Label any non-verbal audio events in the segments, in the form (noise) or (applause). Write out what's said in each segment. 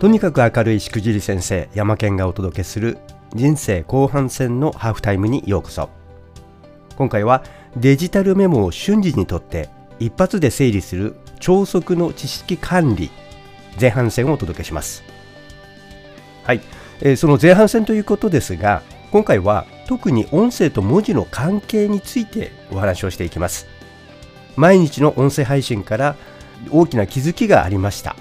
とにかく明るいしくじり先生山健がお届けする人生後半戦のハーフタイムにようこそ。今回はデジタルメモを瞬時にとって一発で整理する超速の知識管理前半戦をお届けします。はい、えー、その前半戦ということですが今回は特に音声と文字の関係についてお話をしていきます。毎日の音声配信から大きな気づきがありました。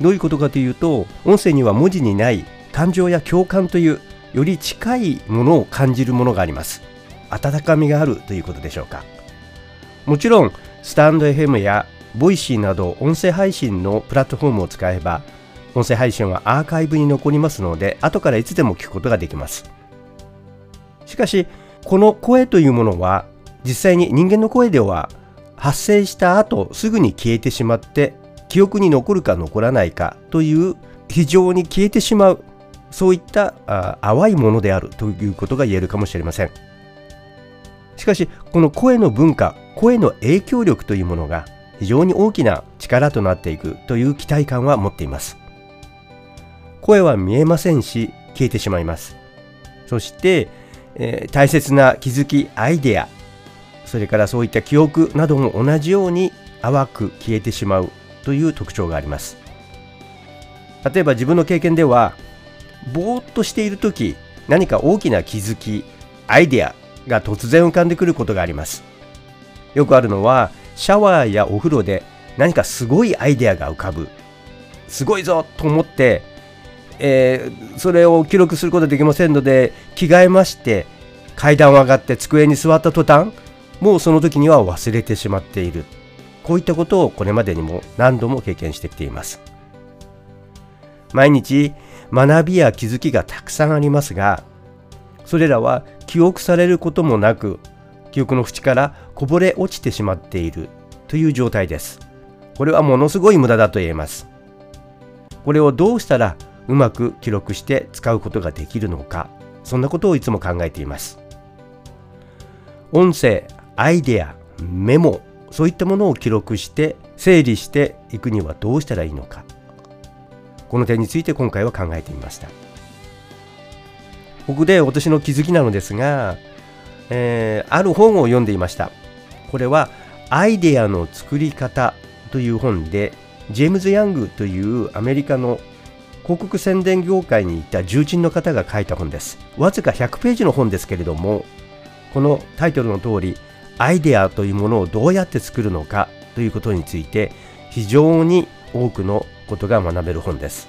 どういうことかというと音声には文字にない感情や共感というより近いものを感じるものがあります。温かみがあるということでしょうか。もちろんスタンド FM やボイシーなど音声配信のプラットフォームを使えば音声配信はアーカイブに残りますので後からいつでも聞くことができます。しかしこの声というものは実際に人間の声では発生した後すぐに消えてしまって記憶に残るか残らないかという非常に消えてしまうそういったあ淡いものであるということが言えるかもしれません。しかしこの声の文化声の影響力というものが非常に大きな力となっていくという期待感は持っています。声は見えませんし消えてしまいます。そして、えー、大切な気づきアイデアそれからそういった記憶なども同じように淡く消えてしまうという特徴があります。例えば自分の経験ではぼーっとしている時何か大きな気づきアイデアが突然浮かんでくることがあります。よくあるのはシャワーやお風呂で何かすごいアイデアが浮かぶ。すごいぞと思って、えー、それを記録することができませんので着替えまして階段を上がって机に座った途端もうその時には忘れてしまっている。こういったことをこれまでにも何度も経験してきています。毎日学びや気づきがたくさんありますがそれらは記憶されることもなく記憶の縁からこぼれ落ちてしまっているという状態です。これはものすごい無駄だと言えます。これをどうしたらうまく記録して使うことができるのかそんなことをいつも考えています。音声アイデアメモそういったものを記録して整理していくにはどうしたらいいのか。この点について今回は考えてみました。ここで私の気づきなのですが、えー、ある本を読んでいました。これはアイデアの作り方という本でジェームズ・ヤングというアメリカの広告宣伝業界にいた重鎮の方が書いた本です。わずか100ページの本ですけれどもこのタイトルの通りアイデアというものをどうやって作るのかということについて非常に多くのことが学べる本です。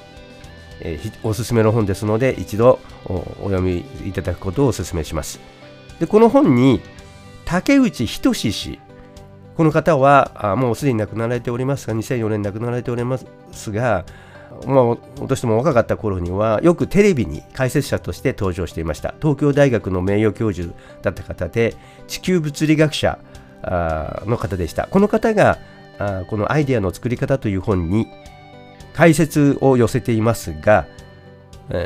えー、おすすめの本ですので一度お読みいただくことをお勧めします。でこの本に竹内仁氏この方はあもうすでに亡くなられておりますが2004年亡くなられておりますがまあ、私ども若かった頃にはよくテレビに解説者として登場していました東京大学の名誉教授だった方で地球物理学者の方でしたこの方がこのアイデアの作り方という本に解説を寄せていますが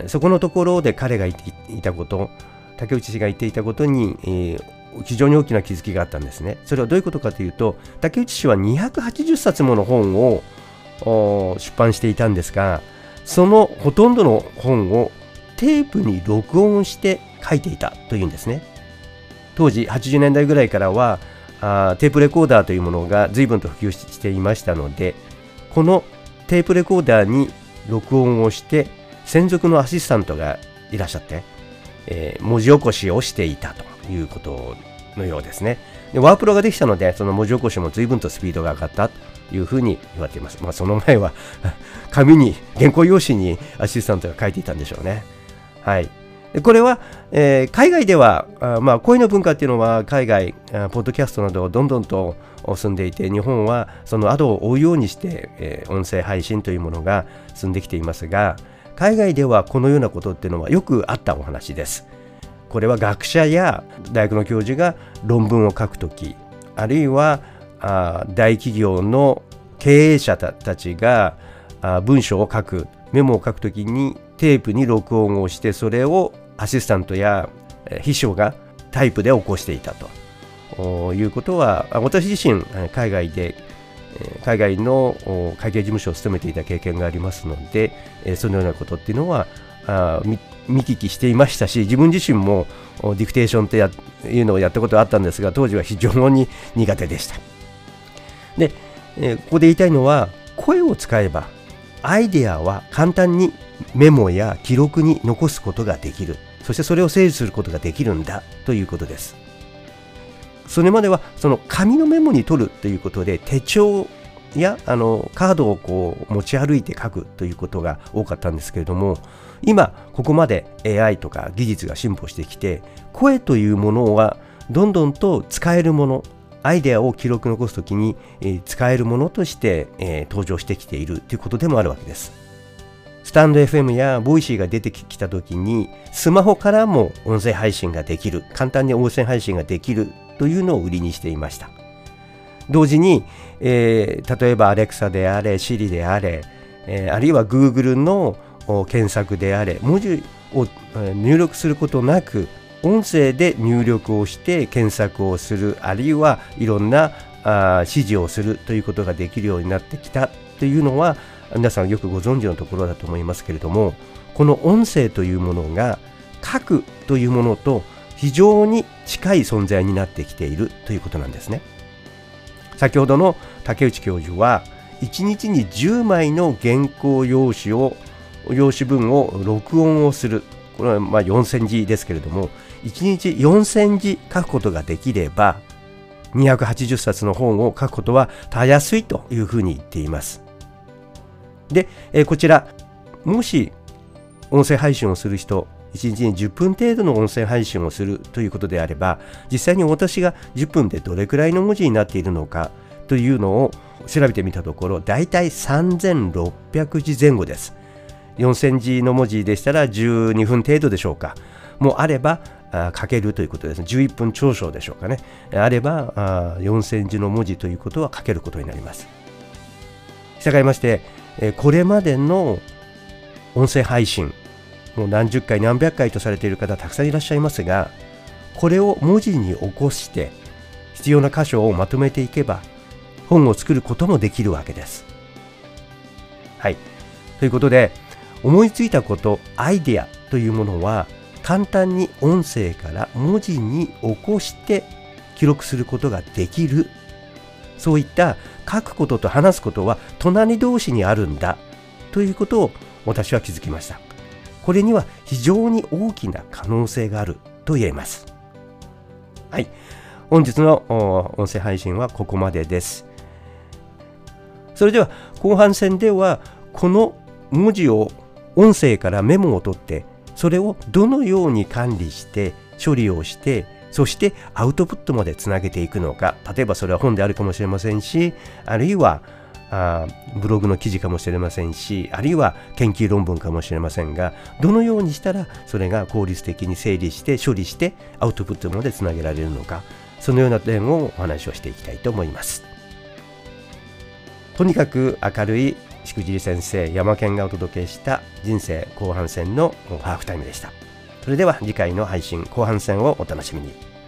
そこのところで彼が言っていたこと竹内氏が言っていたことに、えー、非常に大きな気づきがあったんですね。それはどういうことかというと竹内氏は280冊もの本を出版していたんですがそのほとんどの本をテープに録音して書いていたというんですね。当時80年代ぐらいからはあテープレコーダーというものが随分と普及していましたのでこのテープレコーダーに録音をして専属のアシスタントがいらっしゃって、えー、文字起こしをしていたということのようですねでワープロができたのでその文字起こしも随分とスピードが上がったというふうに言われています。まあ、その前は (laughs) 紙に、原稿用紙にアシスタントが書いていたんでしょうね。はい。でこれは、えー、海外では、あまあ、声の文化っていうのは海外、ポッドキャストなどどんどんと進んでいて、日本はその後を追うようにして、えー、音声配信というものが進んできていますが、海外ではこのようなことっていうのはよくあったお話です。これは学者や大学の教授が論文を書くとき、あるいはあ大企業の経営者たちがあ文章を書くメモを書くときにテープに録音をしてそれをアシスタントや秘書がタイプで起こしていたと。いうことは私自身海外で海外の会計事務所を務めていた経験がありますので、そのようなことっていうのはあ見聞きしていましたし自分自身もディクテーションっていうのをやったことがあったんですが当時は非常に苦手でした。で、えここで言いたいのは声を使えばアイデアは簡単にメモや記録に残すことができる。そしてそれを整理することができるんだということです。それまではその紙のメモに取るということで手帳やあのカードをこう持ち歩いて書くということが多かったんですけれども今ここまで AI とか技術が進歩してきて声というものはどんどんと使えるものアイデアを記録残すときに、え、使えるものとして、え、登場してきているということでもあるわけです。スタンド FM やボイシーが出てきたときにスマホからも音声配信ができる簡単に音声配信ができるというのを売りにしていました同時に、えー、例えば Alexa であれ Siri であれ、えー、あるいは Google の検索であれ文字を入力することなく音声で入力をして検索をするあるいはいろんなあ指示をするということができるようになってきた。というのは皆さんよくご存知のところだと思いますけれどもこの音声というものが書くというものと非常に近い存在になってきているということなんですね。先ほどの竹内教授は1日に10枚の原稿用紙を用紙文を録音をする。これはま4000字ですけれども1日4000字書くことができれば280冊の本を書くことはたやすいというふうに言っています。で、えこちらもし音声配信をする人1日に10分程度の音声配信をするということであれば実際に私が10分でどれくらいの文字になっているのかというのを調べてみたところだいたい3600字前後です。4000字の文字でしたら12分程度でしょうか。もうあればあ書けるということですね。11分長所でしょうかね。あればあ4000字の文字ということは書けることになります。従いましてこれまでの音声配信もう何十回何百回とされている方たくさんいらっしゃいますがこれを文字に起こして必要な箇所をまとめていけば本を作ることもできるわけです。はい。ということで思いついたことアイデアというものは簡単に音声から文字に起こして記録することができるそういった書くことと話すことは隣同士にあるんだということを私は気づきましたこれには非常に大きな可能性があると言えます。はい。本日の音声配信はここまでです。それでは後半戦ではこの文字を音声からメモを取ってそれをどのように管理して処理をしてそしてアウトプットまでつなげていくのか例えばそれは本であるかもしれませんしあるいはあブログの記事かもしれませんしあるいは研究論文かもしれませんがどのようにしたらそれが効率的に整理して処理してアウトプットまでつなげられるのかそのような点をお話をしていきたいと思います。とにかく明るいしくじり先生山県がお届けした人生後半戦のハーフタイムでした。それでは次回の配信後半戦をお楽しみに。